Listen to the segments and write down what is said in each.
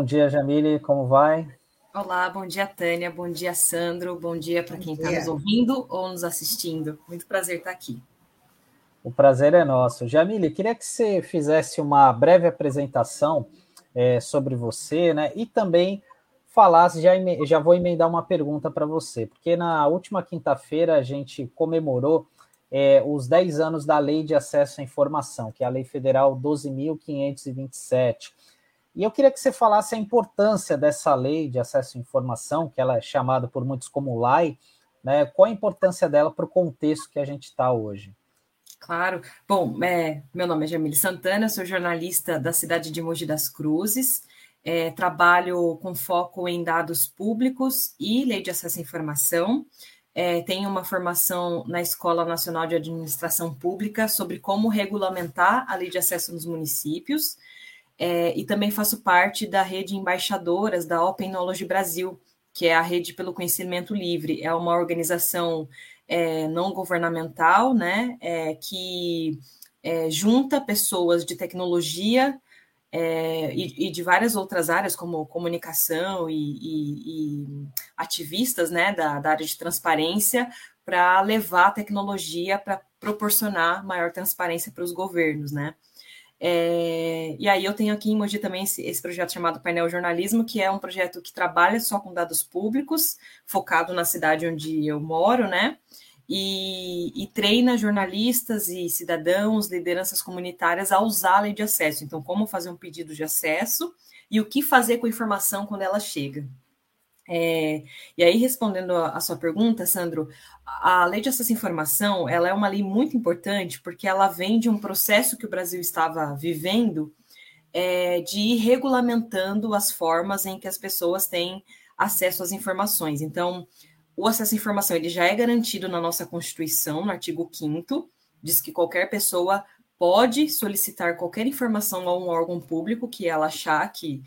Bom dia, Jamile, como vai? Olá, bom dia, Tânia, bom dia, Sandro, bom dia para quem está nos ouvindo ou nos assistindo. Muito prazer estar aqui. O prazer é nosso. Jamile, queria que você fizesse uma breve apresentação é, sobre você, né? E também falasse, já, já vou emendar uma pergunta para você, porque na última quinta-feira a gente comemorou é, os 10 anos da Lei de Acesso à Informação, que é a Lei Federal 12.527. E eu queria que você falasse a importância dessa lei de acesso à informação, que ela é chamada por muitos como LAI, né? Qual a importância dela para o contexto que a gente está hoje? Claro. Bom, é, meu nome é Jamile Santana, sou jornalista da cidade de Mogi das Cruzes, é, trabalho com foco em dados públicos e lei de acesso à informação. É, tenho uma formação na Escola Nacional de Administração Pública sobre como regulamentar a lei de acesso nos municípios. É, e também faço parte da rede embaixadoras da Open Knowledge Brasil, que é a rede pelo conhecimento livre. É uma organização é, não governamental, né, é, que é, junta pessoas de tecnologia é, e, e, de várias outras áreas, como comunicação e, e, e ativistas né, da, da, área de transparência, para levar a tecnologia para proporcionar maior transparência para os governos, né? É, e aí eu tenho aqui em Mogi também esse, esse, projeto chamado Painel Jornalismo, que é um projeto que trabalha só com dados públicos, focado na cidade onde eu moro, né? E, e, treina jornalistas e cidadãos, lideranças comunitárias a usar a lei de acesso. Então, como fazer um pedido de acesso e o que fazer com a informação quando ela chega. É, e aí, respondendo a, sua pergunta, Sandro, a lei de acesso à informação ela é uma lei muito importante porque ela vem de um processo que o Brasil estava vivendo é, de ir regulamentando as formas em que as pessoas têm acesso às informações. Então, o acesso à informação ele já é garantido na nossa Constituição, no artigo 5 diz que qualquer pessoa pode solicitar qualquer informação a um órgão público que ela achar que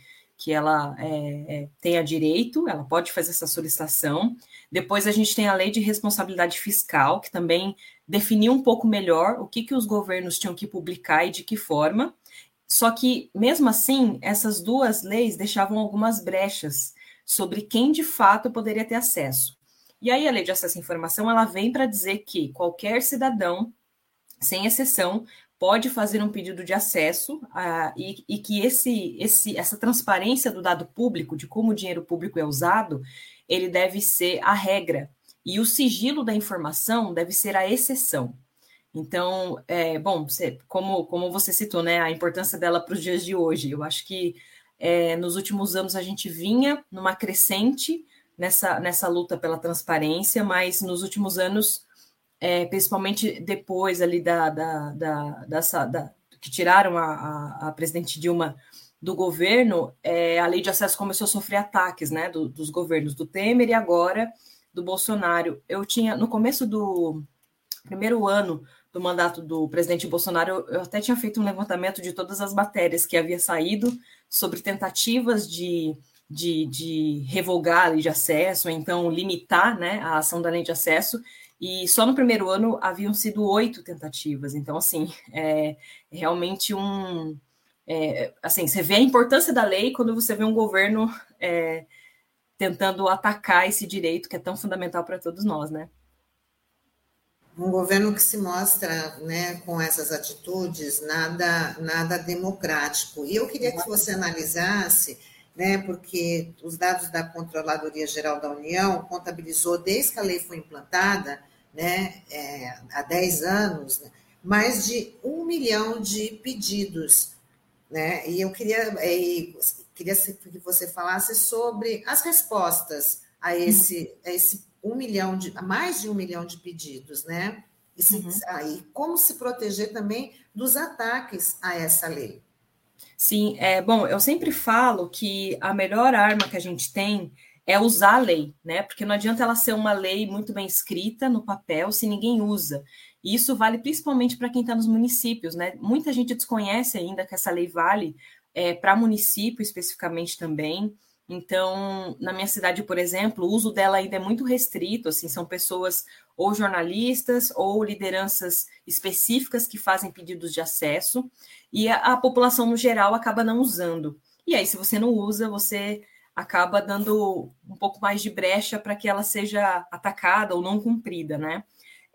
que ela é, é, tenha direito, ela pode fazer essa solicitação. Depois a gente tem a lei de responsabilidade fiscal, que também definiu um pouco melhor o que, que os governos tinham que publicar e de que forma. Só que, mesmo assim, essas duas leis deixavam algumas brechas sobre quem de fato poderia ter acesso. E aí a lei de acesso à informação ela vem para dizer que qualquer cidadão, sem exceção, pode fazer um pedido de acesso uh, e, e, que esse, esse, essa transparência do dado público, de como o dinheiro público é usado, ele deve ser a regra. E o sigilo da informação deve ser a exceção. Então, é, bom, você, como, como você citou, né, a importância dela para os dias de hoje, eu acho que é, nos últimos anos a gente vinha numa crescente nessa, nessa luta pela transparência, mas nos últimos anos é, principalmente depois ali da, da, da, da que tiraram a, a, a, presidente Dilma do governo, é, a lei de acesso começou a sofrer ataques, né, do, dos governos do Temer e agora do Bolsonaro. Eu tinha no começo do primeiro ano do mandato do presidente Bolsonaro, eu, eu até tinha feito um levantamento de todas as matérias que havia saído sobre tentativas de de, de revogar a lei de acesso, ou então limitar né, a ação da lei de acesso, e só no primeiro ano haviam sido oito tentativas. Então, assim, é realmente um. É, assim, você vê a importância da lei quando você vê um governo é, tentando atacar esse direito que é tão fundamental para todos nós, né? Um governo que se mostra né, com essas atitudes nada, nada democrático. E eu queria que você analisasse né, porque os dados da Controladoria Geral da União contabilizou desde que a lei foi implantada né, é, há 10 anos, né, mais de um milhão de pedidos. Né? E eu queria, queria que você falasse sobre as respostas a esse, a esse um milhão de, a mais de um milhão de pedidos, né? E, se, uhum. aí, como se proteger também dos ataques a essa lei. Sim, é bom, eu sempre falo que a melhor arma que a gente tem é usar a lei, né? Porque não adianta ela ser uma lei muito bem escrita no papel se ninguém usa. E isso vale principalmente para quem está nos municípios, né? Muita gente desconhece ainda que essa lei vale é, para município especificamente também. Então, na minha cidade, por exemplo, o uso dela ainda é muito restrito, assim, são pessoas ou jornalistas ou lideranças específicas que fazem pedidos de acesso, e a, a população no geral acaba não usando. e aí, se você não usa, você acaba dando um pouco mais de brecha para que ela seja atacada ou não cumprida, né?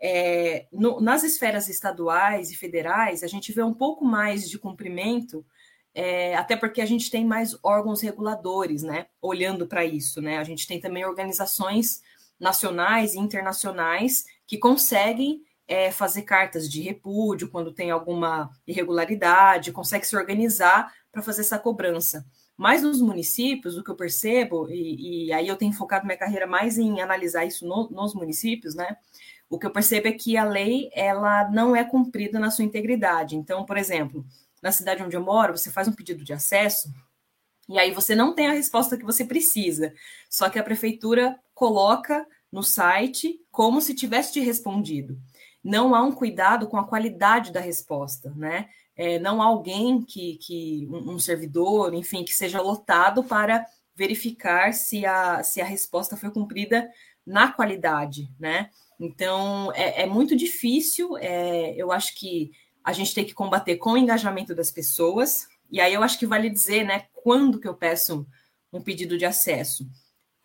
É, no, nas esferas estaduais e federais, a gente vê um pouco mais de cumprimento, é, até porque a gente tem mais órgãos reguladores, né? Olhando para isso, né? A gente tem também organizações nacionais e internacionais que conseguem é, fazer cartas de repúdio quando tem alguma irregularidade, consegue se organizar para fazer essa cobrança. Mas nos municípios, o que eu percebo, e, e aí eu tenho focado minha carreira mais em analisar isso no, nos municípios, né? O que eu percebo é que a lei ela não é cumprida na sua integridade. Então, por exemplo, na cidade onde eu moro, você faz um pedido de acesso e aí você não tem a resposta que você precisa. Só que a prefeitura coloca no site como se tivesse te respondido. Não há um cuidado com a qualidade da resposta, né? É, não alguém que, que um, servidor, enfim, que seja lotado para verificar se a, se a resposta foi cumprida na qualidade, né? Então é, é muito difícil. É, eu acho que a gente tem que combater com o engajamento das pessoas. E aí eu acho que vale dizer, né, quando que eu peço um pedido de acesso.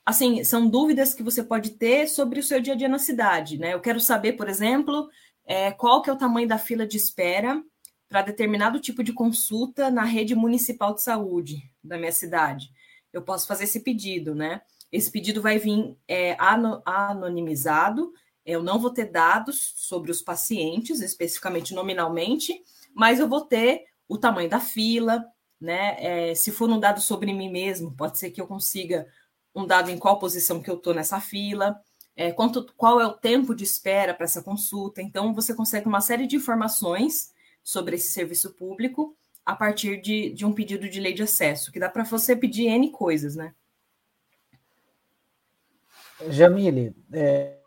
Assim, são dúvidas que você pode ter sobre o seu dia a dia na cidade, né? Eu quero saber, por exemplo, é, qual que é o tamanho da fila de espera para determinado tipo de consulta na rede municipal de saúde da minha cidade. Eu posso fazer esse pedido, né? Esse pedido vai vir é, anonimizado, eu não vou ter dados sobre os pacientes, especificamente nominalmente, mas eu vou ter o tamanho da fila, né? É, se for um dado sobre mim mesmo, pode ser que eu consiga um dado em qual posição que eu estou nessa fila, é, quanto, qual é o tempo de espera para essa consulta. Então, você consegue uma série de informações sobre esse serviço público a partir de, de um pedido de lei de acesso, que dá para você pedir N coisas, né? Jamile, é...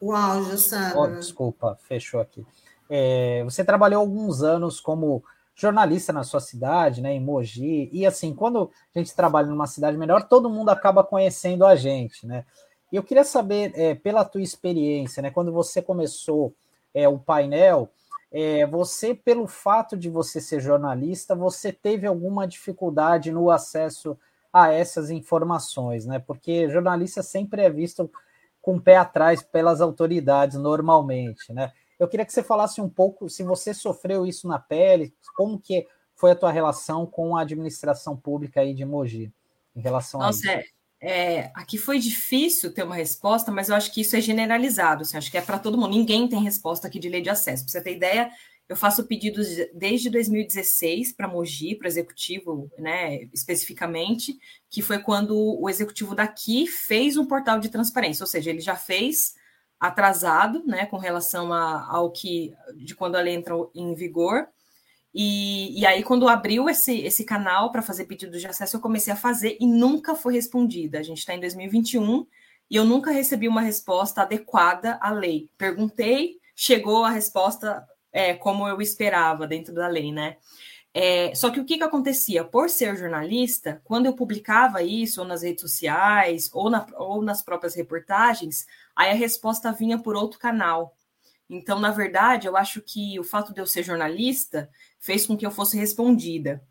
o áudio, Sandra. Oh, desculpa, fechou aqui. É, você trabalhou alguns anos como jornalista na sua cidade, né, em Mogi, e assim, quando a gente trabalha numa cidade melhor, todo mundo acaba conhecendo a gente, né? E eu queria saber, é, pela tua experiência, né, quando você começou é, o painel, é, você, pelo fato de você ser jornalista, você teve alguma dificuldade no acesso a essas informações, né? Porque jornalista sempre é visto com o pé atrás pelas autoridades, normalmente, né? Eu queria que você falasse um pouco se você sofreu isso na pele, como que foi a tua relação com a administração pública aí de Mogi, em relação Nossa, a isso. É é, aqui foi difícil ter uma resposta, mas eu acho que isso é generalizado. Assim, acho que é para todo mundo. Ninguém tem resposta aqui de lei de acesso. Para você ter ideia, eu faço pedidos desde 2016 para Mogi, para o executivo, né, especificamente, que foi quando o executivo daqui fez um portal de transparência, ou seja, ele já fez atrasado, né, com relação a, ao que de quando a lei entrou em vigor, e, e aí, quando abriu esse, esse canal para fazer pedido de acesso, eu comecei a fazer e nunca foi respondida. A gente está em 2021 e eu nunca recebi uma resposta adequada à lei. Perguntei, chegou a resposta é, como eu esperava dentro da lei, né? É, só que o que, que acontecia? Por ser jornalista, quando eu publicava isso ou nas redes sociais ou, na, ou nas próprias reportagens, aí a resposta vinha por outro canal. Então, na verdade, eu acho que o fato de eu ser jornalista fez com que eu fosse respondida.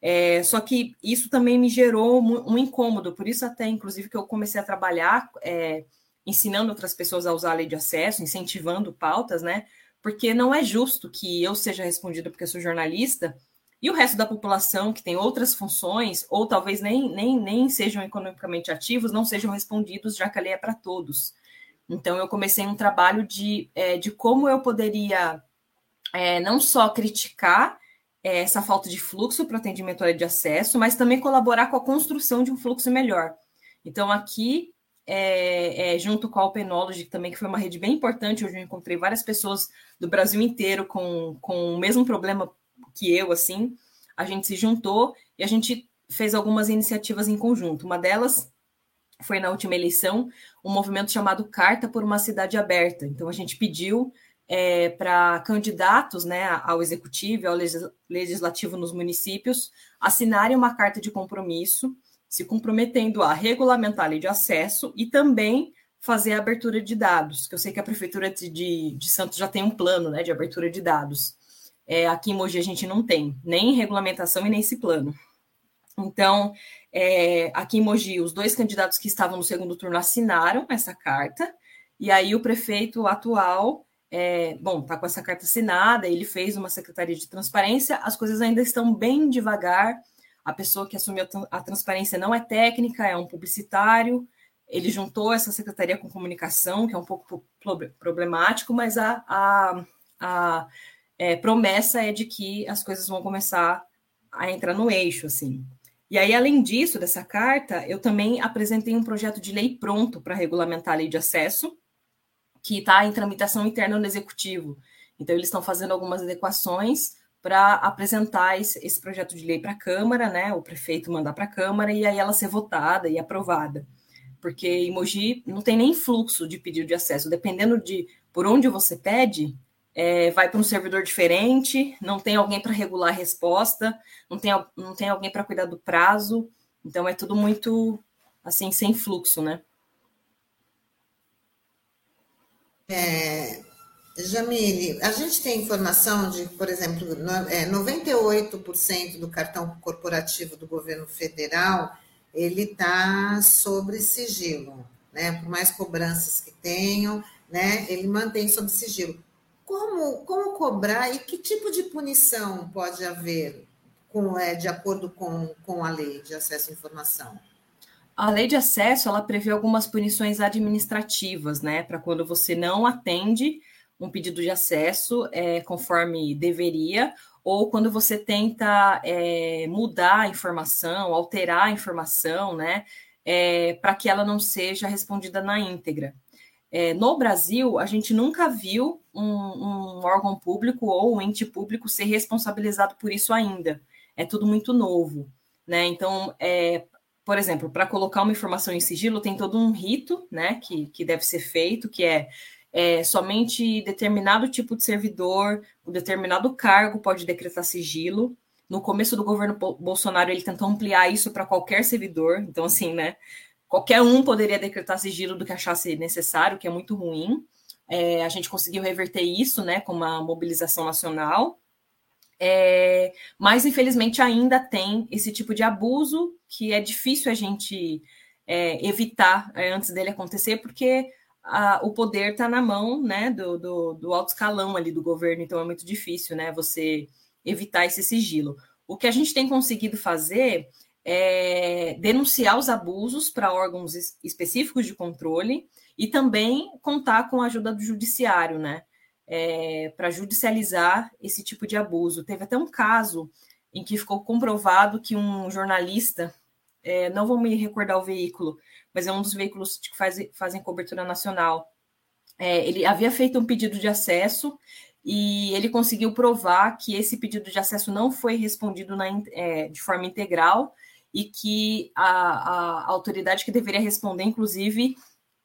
É, só que isso também me gerou um incômodo, por isso até, inclusive, que eu comecei a trabalhar é, ensinando outras pessoas a usar a lei de acesso, incentivando pautas, né? Porque não é justo que eu seja respondida porque eu sou jornalista e o resto da população que tem outras funções, ou talvez nem, nem, nem sejam economicamente ativos, não sejam respondidos, já que a lei é para todos. Então, eu comecei um trabalho de, é, de como eu poderia é, não só criticar é, essa falta de fluxo para atendimento de acesso, mas também colaborar com a construção de um fluxo melhor. Então, aqui, é, é, junto com a Openology, também que foi uma rede bem importante, onde eu encontrei várias pessoas do Brasil inteiro com, com o mesmo problema que eu, assim, a gente se juntou e a gente fez algumas iniciativas em conjunto. Uma delas foi na última eleição um movimento chamado Carta por uma Cidade Aberta. Então, a gente pediu é, para candidatos né, ao executivo e ao legislativo nos municípios assinarem uma carta de compromisso, se comprometendo a regulamentar a lei de acesso e também fazer a abertura de dados, que eu sei que a Prefeitura de, de, Santos já tem um plano né, de abertura de dados. é, aqui em Mogi a gente não tem nem regulamentação e nem esse plano. Então, é, aqui em Mogi, os dois candidatos que estavam no segundo turno assinaram essa carta, e aí o prefeito atual, é, bom, está com essa carta assinada, ele fez uma secretaria de transparência, as coisas ainda estão bem devagar, a pessoa que assumiu a transparência não é técnica, é um publicitário, ele juntou essa secretaria com comunicação, que é um pouco problemático, mas a, a, a é, promessa é de que as coisas vão começar a entrar no eixo, assim. E aí, além disso, dessa carta, eu também apresentei um projeto de lei pronto para regulamentar a lei de acesso, que está em tramitação interna no executivo. Então, eles estão fazendo algumas adequações para apresentar esse, esse, projeto de lei para a Câmara, né? O prefeito mandar para a Câmara e aí ela ser votada e aprovada. Porque em Mogi não tem nem fluxo de pedido de acesso. Dependendo de por onde você pede, é, vai para um servidor diferente, não tem alguém para regular a resposta, não tem, não tem alguém para cuidar do prazo, então é tudo muito assim, sem fluxo, né? É, Jamile, a gente tem informação de, por exemplo, é, 98% do cartão corporativo do governo federal ele está sobre sigilo, né? Por mais cobranças que tenham, né? Ele mantém sob sigilo. Como, como cobrar e que tipo de punição pode haver com, é, de acordo com, com a lei de acesso à informação? A lei de acesso ela prevê algumas punições administrativas, né, para quando você não atende um pedido de acesso é, conforme deveria, ou quando você tenta é, mudar a informação, alterar a informação, né, é, para que ela não seja respondida na íntegra. É, no Brasil, a gente nunca viu um, um, órgão público ou um ente público ser responsabilizado por isso ainda. É tudo muito novo, né? Então, é, por exemplo, para colocar uma informação em sigilo, tem todo um rito, né, que, que deve ser feito, que é, é somente determinado tipo de servidor, um determinado cargo pode decretar sigilo. No começo do governo Bolsonaro, ele tentou ampliar isso para qualquer servidor, então, assim, né? Qualquer um poderia decretar sigilo do que achasse necessário, que é muito ruim. É, a gente conseguiu reverter isso, né, com uma mobilização nacional. É, mas, infelizmente, ainda tem esse tipo de abuso que é difícil a gente é, evitar é, antes dele acontecer, porque a, o poder está na mão né, do, do, do, alto escalão ali do governo, então é muito difícil né, você evitar esse sigilo. O que a gente tem conseguido fazer é, denunciar os abusos para órgãos específicos de controle e também contar com a ajuda do judiciário, né? É, para judicializar esse tipo de abuso. Teve até um caso em que ficou comprovado que um jornalista, é, não vou me recordar o veículo, mas é um dos veículos que faz, fazem cobertura nacional. É, ele havia feito um pedido de acesso e ele conseguiu provar que esse pedido de acesso não foi respondido na, é, de forma integral e que a, a autoridade que deveria responder, inclusive,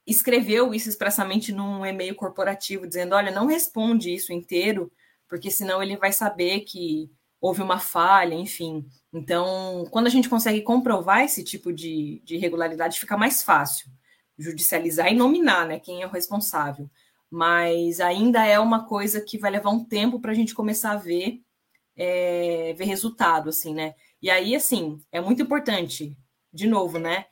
escreveu isso expressamente num e-mail corporativo, dizendo: olha, não responde isso inteiro, porque senão ele vai saber que houve uma falha, enfim. Então, quando a gente consegue comprovar esse tipo de, de irregularidade, fica mais fácil judicializar e nominar né, quem é o responsável. Mas ainda é uma coisa que vai levar um tempo para a gente começar a ver, é, ver resultado, assim, né? E aí, assim, é muito importante, de novo, né?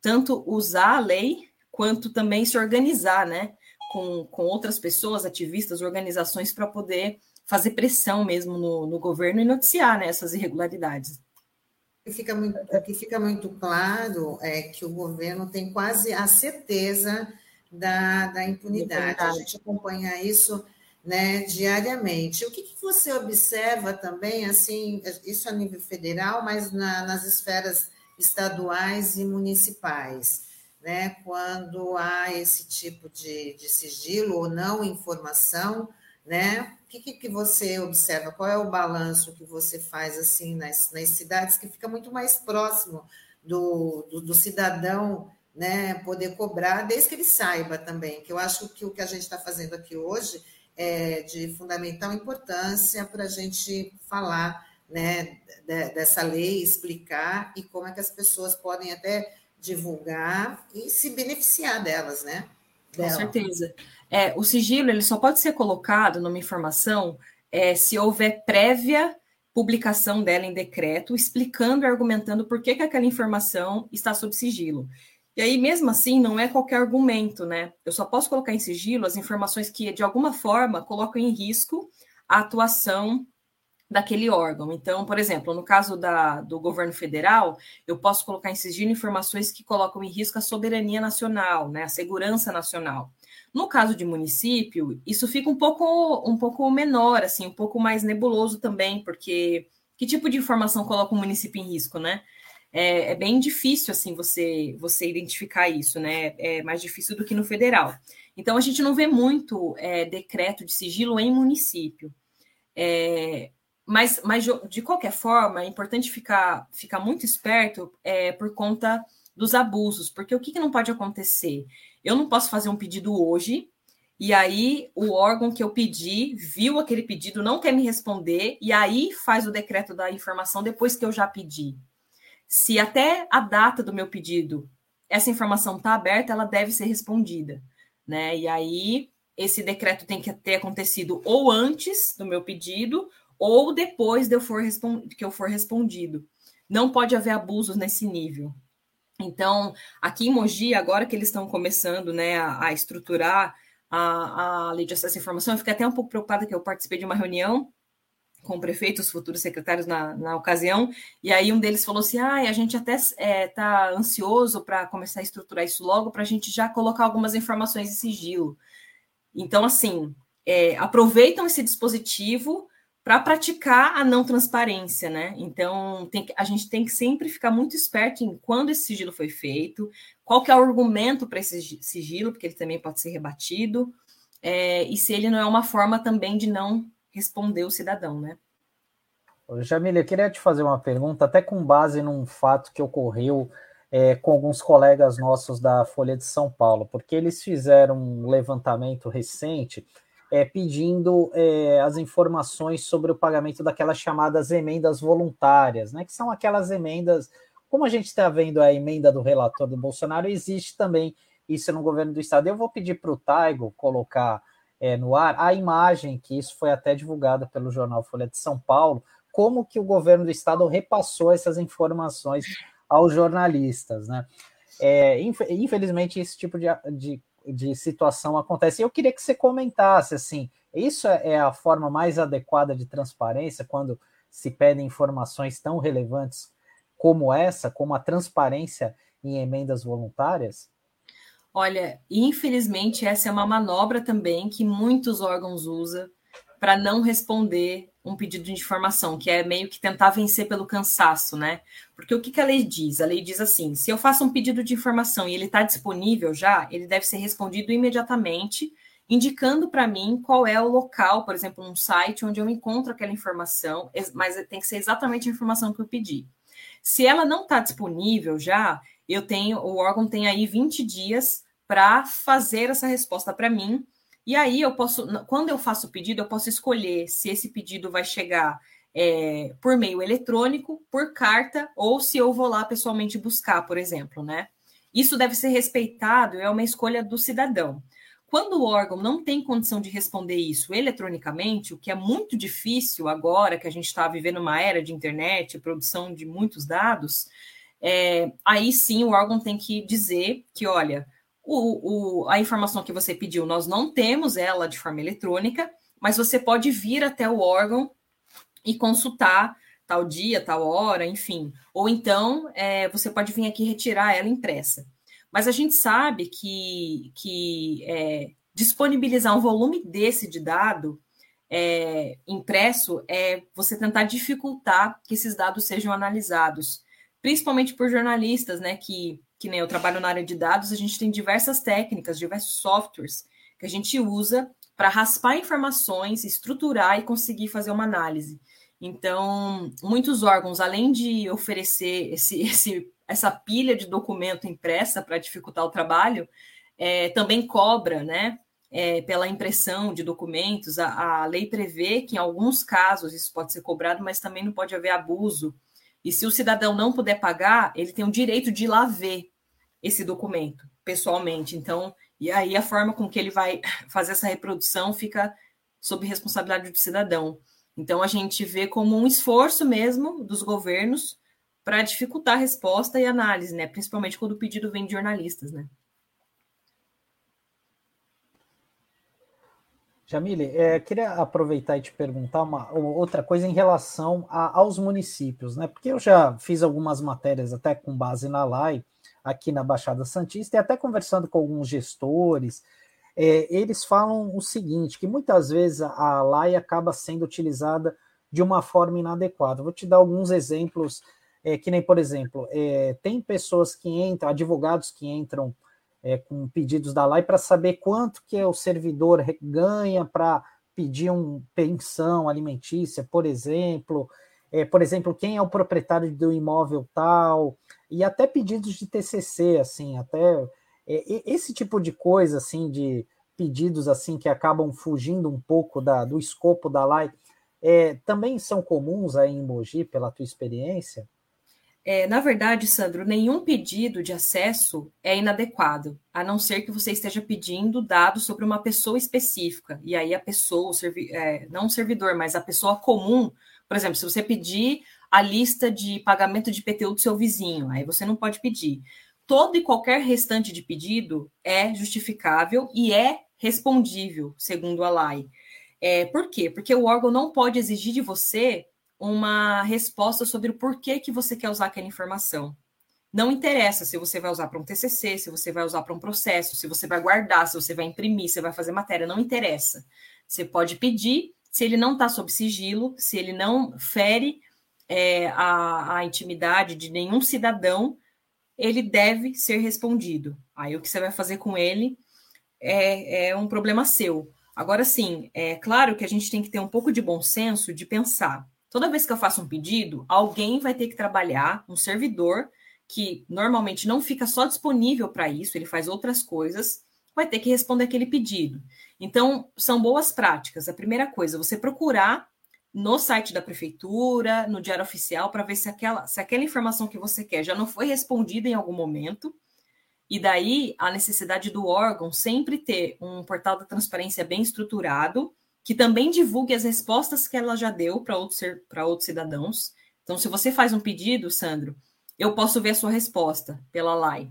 Tanto usar a lei, quanto também se organizar, né? Com, com outras pessoas, ativistas, organizações, para poder fazer pressão mesmo no, no governo e noticiar né, essas irregularidades. O que fica muito, o que fica muito claro é que o governo tem quase a certeza da, da impunidade. A gente acompanha isso né, diariamente. O que, que, você observa também, assim, isso a nível federal, mas na, nas esferas estaduais e municipais, né, quando há esse tipo de, de sigilo ou não informação, né, o que, que, você observa? Qual é o balanço que você faz assim nas, nas cidades que fica muito mais próximo do, do, do cidadão né, poder cobrar, desde que ele saiba também, que eu acho que o que a gente está fazendo aqui hoje é, de fundamental importância para a gente falar né, dessa lei, explicar e como é que as pessoas podem até divulgar e se beneficiar delas, né? Dela. Com certeza. É, o sigilo ele só pode ser colocado numa informação é, se houver prévia publicação dela em decreto, explicando e argumentando por que, que aquela informação está sob sigilo. E aí, mesmo assim, não é qualquer argumento, né? Eu só posso colocar em sigilo as informações que, de alguma forma, colocam em risco a atuação daquele órgão. Então, por exemplo, no caso da, do governo federal, eu posso colocar em sigilo informações que colocam em risco a soberania nacional, né, a segurança nacional. No caso de município, isso fica um pouco, um pouco menor, assim, um pouco mais nebuloso também, porque que tipo de informação coloca o município em risco, né? É, é, bem difícil assim você você identificar isso, né? É mais difícil do que no federal. Então a gente não vê muito é, decreto de sigilo em município. É, mas, mas de qualquer forma, é importante ficar, ficar muito esperto é, por conta dos abusos, porque o que, que não pode acontecer? Eu não posso fazer um pedido hoje, e aí o órgão que eu pedi viu aquele pedido, não quer me responder, e aí faz o decreto da informação depois que eu já pedi. Se até a data do meu pedido essa informação está aberta, ela deve ser respondida, né? E aí esse decreto tem que ter acontecido ou antes do meu pedido ou depois de eu for que eu for respondido. Não pode haver abusos nesse nível. Então, aqui em Mogi, agora que eles estão começando né, a, a estruturar a, a lei de acesso à informação, eu fiquei até um pouco preocupada que eu participei de uma reunião com o prefeito, os futuros secretários na, na ocasião, e aí um deles falou assim: ah, a gente até está é, tá ansioso para começar a estruturar isso logo, para a gente já colocar algumas informações em sigilo. Então, assim, é, aproveitam esse dispositivo para praticar a não transparência, né? Então, tem a gente tem que sempre ficar muito esperto em quando esse sigilo foi feito, qual que é o argumento para esse sigilo, porque ele também pode ser rebatido, é, e se ele não é uma forma também de não responder o cidadão, né? Jamília, eu queria te fazer uma pergunta, até com base num fato que ocorreu é, com alguns colegas nossos da Folha de São Paulo, porque eles fizeram um levantamento recente é, pedindo é, as informações sobre o pagamento daquelas chamadas emendas voluntárias, né? Que são aquelas emendas, como a gente está vendo a emenda do relator do Bolsonaro, existe também isso no governo do estado. Eu vou pedir para o Taigo colocar é, no ar, a imagem, que isso foi até divulgada pelo jornal Folha de São Paulo, como que o governo do estado repassou essas informações aos jornalistas, né? É, infelizmente, esse tipo de, de, de situação acontece. Eu queria que você comentasse, assim, isso é, é a forma mais adequada de transparência quando se pedem informações tão relevantes como essa, como a transparência em emendas voluntárias? Olha, infelizmente essa é uma manobra também que muitos órgãos usam para não responder um pedido de informação, que é meio que tentar vencer pelo cansaço, né? Porque o que, que a lei diz? A lei diz assim: se eu faço um pedido de informação e ele está disponível já, ele deve ser respondido imediatamente, indicando para mim qual é o local, por exemplo, um site onde eu encontro aquela informação, mas tem que ser exatamente a informação que eu pedi. Se ela não está disponível já, eu tenho, o órgão tem aí 20 dias para fazer essa resposta para mim. E aí eu posso, quando eu faço o pedido, eu posso escolher se esse pedido vai chegar é, por meio eletrônico, por carta, ou se eu vou lá pessoalmente buscar, por exemplo, né? Isso deve ser respeitado, é uma escolha do cidadão. Quando o órgão não tem condição de responder isso eletronicamente, o que é muito difícil agora que a gente está vivendo uma era de internet, produção de muitos dados, é, aí sim o órgão tem que dizer que, olha, o, o, a informação que você pediu, nós não temos ela de forma eletrônica, mas você pode vir até o órgão e consultar tal dia, tal hora, enfim. Ou então é, você pode vir aqui retirar ela impressa. Mas a gente sabe que, que é, disponibilizar um volume desse de dado é, impresso é você tentar dificultar que esses dados sejam analisados, principalmente por jornalistas, né, que que nem eu trabalho na área de dados, a gente tem diversas técnicas, diversos softwares que a gente usa para raspar informações, estruturar e conseguir fazer uma análise. Então, muitos órgãos, além de oferecer esse, esse, essa pilha de documento impressa para dificultar o trabalho, é, também cobra, né? É, pela impressão de documentos, a, a lei prevê que em alguns casos isso pode ser cobrado, mas também não pode haver abuso e se o cidadão não puder pagar, ele tem o direito de ir lá ver esse documento pessoalmente. Então, e aí a forma com que ele vai fazer essa reprodução fica sob responsabilidade do cidadão. Então, a gente vê como um esforço mesmo dos governos para dificultar a resposta e análise, né? principalmente quando o pedido vem de jornalistas. Né? Jamile, é, queria aproveitar e te perguntar uma outra coisa em relação a, aos municípios, né? Porque eu já fiz algumas matérias até com base na LAI aqui na Baixada Santista e até conversando com alguns gestores, é, eles falam o seguinte: que muitas vezes a LAI acaba sendo utilizada de uma forma inadequada. Vou te dar alguns exemplos, é, que nem, por exemplo, é, tem pessoas que entram, advogados que entram é, com pedidos da LAI para saber quanto que o servidor ganha para pedir uma pensão alimentícia, por exemplo, é, por exemplo, quem é o proprietário do imóvel tal, e até pedidos de TCC, assim, até é, esse tipo de coisa, assim, de pedidos assim que acabam fugindo um pouco da, do escopo da LAI, é, também são comuns aí em Mogi, pela tua experiência? É, na verdade, Sandro, nenhum pedido de acesso é inadequado, a não ser que você esteja pedindo dados sobre uma pessoa específica. E aí a pessoa, servi é, não o servidor, mas a pessoa comum, por exemplo, se você pedir a lista de pagamento de IPTU do seu vizinho, aí você não pode pedir. Todo e qualquer restante de pedido é justificável e é respondível, segundo a lei. É, por quê? Porque o órgão não pode exigir de você uma resposta sobre o porquê que você quer usar aquela informação. Não interessa se você vai usar para um TCC, se você vai usar para um processo, se você vai guardar, se você vai imprimir, se vai fazer matéria, não interessa. Você pode pedir, se ele não está sob sigilo, se ele não fere é, a, a intimidade de nenhum cidadão, ele deve ser respondido. Aí o que você vai fazer com ele é, é um problema seu. Agora sim, é claro que a gente tem que ter um pouco de bom senso de pensar Toda vez que eu faço um pedido, alguém vai ter que trabalhar, um servidor, que normalmente não fica só disponível para isso, ele faz outras coisas, vai ter que responder aquele pedido. Então, são boas práticas. A primeira coisa, você procurar no site da prefeitura, no diário oficial, para ver se aquela, se aquela informação que você quer já não foi respondida em algum momento. E daí a necessidade do órgão sempre ter um portal da transparência bem estruturado que também divulgue as respostas que ela já deu para outros, outros cidadãos. Então, se você faz um pedido, Sandro, eu posso ver a sua resposta pela LAI.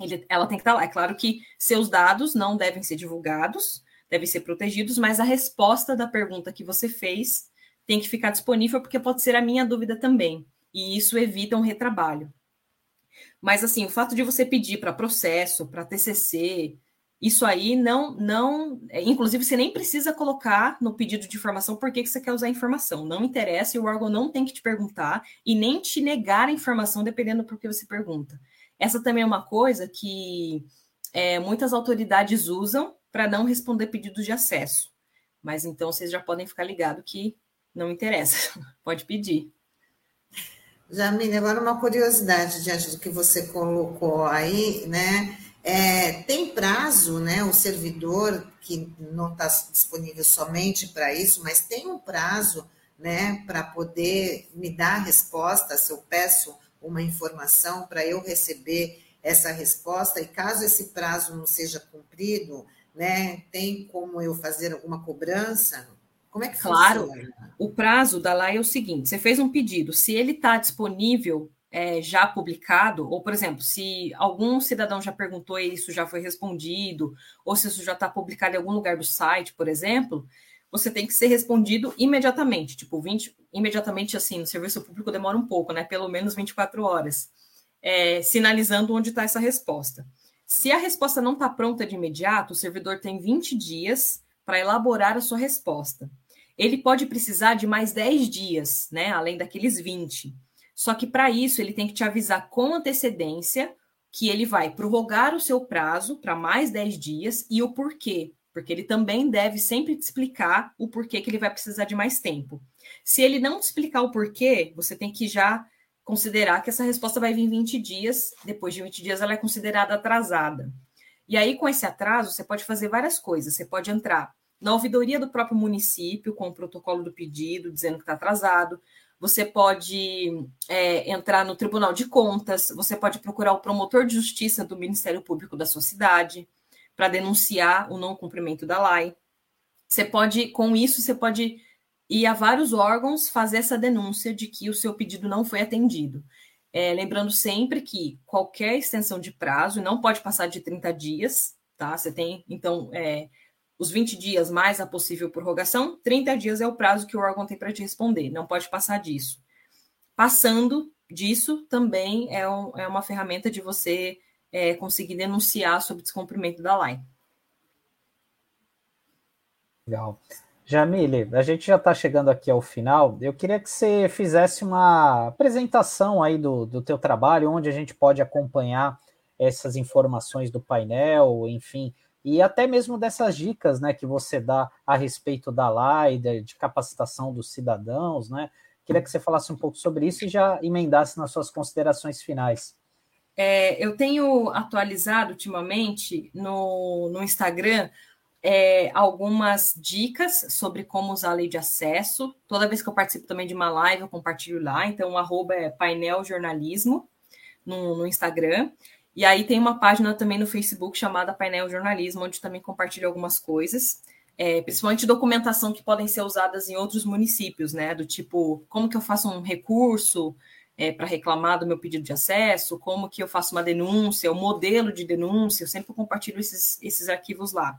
Ele, ela tem que estar lá. É claro que seus dados não devem ser divulgados, devem ser protegidos, mas a resposta da pergunta que você fez tem que ficar disponível, porque pode ser a minha dúvida também. E isso evita um retrabalho. Mas, assim, o fato de você pedir para processo, para TCC, isso aí não, não, é, inclusive você nem precisa colocar no pedido de informação por que, você quer usar a informação. Não interessa e o órgão não tem que te perguntar e nem te negar a informação dependendo do que você pergunta. Essa também é uma coisa que é, muitas autoridades usam para não responder pedidos de acesso. Mas então vocês já podem ficar ligados que não interessa, pode pedir. Jamile, agora uma curiosidade diante do que você colocou aí, né? É, tem prazo, né? O servidor que não está disponível somente para isso, mas tem um prazo, né, para poder me dar a resposta se eu peço uma informação para eu receber essa resposta e caso esse prazo não seja cumprido, né, tem como eu fazer alguma cobrança? Como é que claro, funciona? o prazo da lei é o seguinte: você fez um pedido, se ele está disponível é, já publicado, ou, por exemplo, se algum cidadão já perguntou e isso já foi respondido, ou se isso já está publicado em algum lugar do site, por exemplo, você tem que ser respondido imediatamente. Tipo, 20, imediatamente, assim, no serviço público demora um pouco, né? Pelo menos 24 horas, é, sinalizando onde está essa resposta. Se a resposta não está pronta de imediato, o servidor tem 20 dias para elaborar a sua resposta. Ele pode precisar de mais 10 dias, né? Além daqueles 20. Só que para isso ele tem que te avisar com antecedência que ele vai prorrogar o seu prazo para mais 10 dias e o porquê, porque ele também deve sempre te explicar o porquê que ele vai precisar de mais tempo. Se ele não te explicar o porquê, você tem que já considerar que essa resposta vai vir em 20 dias, depois de 20 dias ela é considerada atrasada. E aí, com esse atraso, você pode fazer várias coisas. Você pode entrar na ouvidoria do próprio município com o protocolo do pedido, dizendo que está atrasado você pode é, entrar no Tribunal de Contas, você pode procurar o promotor de justiça do Ministério Público da sua cidade para denunciar o não cumprimento da lei. você pode, com isso, você pode ir a vários órgãos fazer essa denúncia de que o seu pedido não foi atendido. É, lembrando sempre que qualquer extensão de prazo não pode passar de 30 dias, tá? Você tem, então, é, os 20 dias mais a possível prorrogação, 30 dias é o prazo que o órgão tem para te responder, não pode passar disso. Passando disso, também é, um, é uma ferramenta de você é, conseguir denunciar sobre descumprimento da lei. Legal. Jamile, a gente já está chegando aqui ao final. Eu queria que você fizesse uma apresentação aí do, do teu trabalho, onde a gente pode acompanhar essas informações do painel, enfim, e até mesmo dessas dicas né, que você dá a respeito da lei, de, de capacitação dos cidadãos, né? Queria que você falasse um pouco sobre isso e já emendasse nas suas considerações finais. É, eu tenho atualizado ultimamente no, no Instagram é, algumas dicas sobre como usar a lei de acesso. Toda vez que eu participo também de uma live, eu compartilho lá. Então, o arroba é painel jornalismo no, no, Instagram. E aí tem uma página também no Facebook chamada Painel Jornalismo, onde também compartilho algumas coisas. É, principalmente documentação que podem ser usadas em outros municípios, né? Do tipo, como que eu faço um recurso é, para reclamar do meu pedido de acesso, como que eu faço uma denúncia, o modelo de denúncia, eu sempre compartilho esses, esses arquivos lá.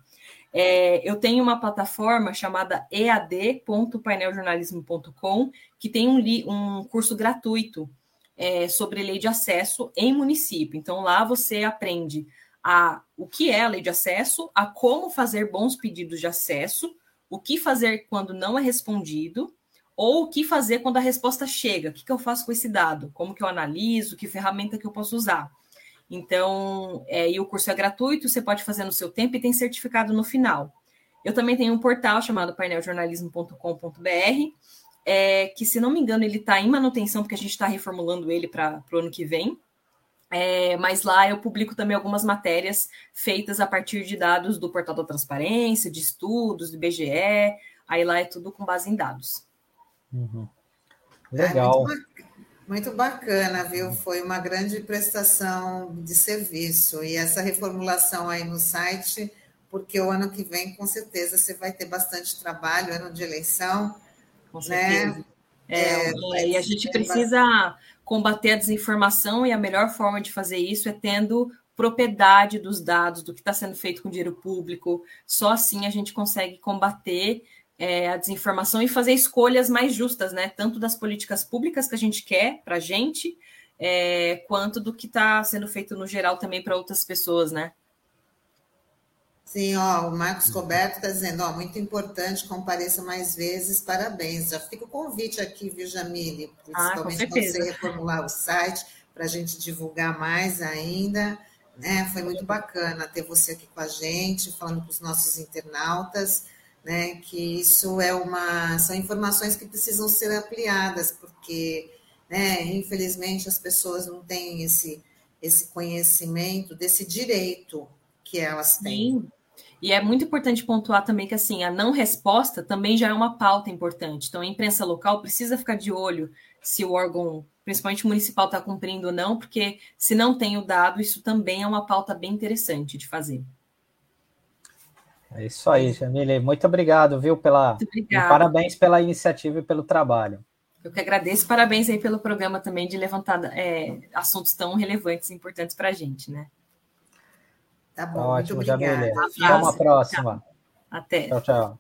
É, eu tenho uma plataforma chamada ead.paineljornalismo.com, que tem um, um curso gratuito é, sobre lei de acesso em município. Então, lá você aprende a, o que é a lei de acesso, a como fazer bons pedidos de acesso, o que fazer quando não é respondido, ou o que fazer quando a resposta chega. O que, que eu faço com esse dado? Como que eu analiso? Que ferramenta que eu posso usar? Então, é, e o curso é gratuito, você pode fazer no seu tempo e tem certificado no final. Eu também tenho um portal chamado paineljornalismo.com.br, é, que, se não me engano, ele está em manutenção, porque a gente está reformulando ele para o ano que vem. É, mas lá eu publico também algumas matérias feitas a partir de dados do Portal da Transparência, de estudos, do IBGE. Aí lá é tudo com base em dados. Uhum. Legal. É muito bacana, viu? Foi uma grande prestação de serviço. E essa reformulação aí no site, porque o ano que vem, com certeza, você vai ter bastante trabalho, ano de eleição. Com certeza. Né? É, é, e a gente precisa combater a desinformação, e a melhor forma de fazer isso é tendo propriedade dos dados, do que está sendo feito com dinheiro público. Só assim a gente consegue combater é, a desinformação e fazer escolhas mais justas, né? Tanto das políticas públicas que a gente quer para a gente, é, quanto do que está sendo feito no geral também para outras pessoas, né? Sim, ó, o Marcos Coberto está dizendo, ó, muito importante, compareça mais vezes, parabéns. Já fica o convite aqui, viu, Jamile? Principalmente ah, você reformular o site, para a gente divulgar mais ainda. Né? Foi muito bacana ter você aqui com a gente, falando para os nossos internautas né? Que isso é uma são informações que precisam ser ampliadas, porque, né, infelizmente as pessoas não têm esse esse conhecimento desse direito que elas têm. Sim. E é muito importante pontuar também que assim, a não resposta também já é uma pauta importante. Então, a imprensa local precisa ficar de olho se o órgão, principalmente municipal, está cumprindo ou não, porque se não tem o dado, isso também é uma pauta bem interessante de fazer. É isso aí, Jamile. Muito obrigado, viu, pela. parabéns pela iniciativa e pelo trabalho. Eu que agradeço, parabéns aí pelo programa também de levantar é, assuntos tão relevantes e importantes para a gente, né? Tá bom, Ótimo, Jamile. Até uma próxima. Até. Tchau, tchau.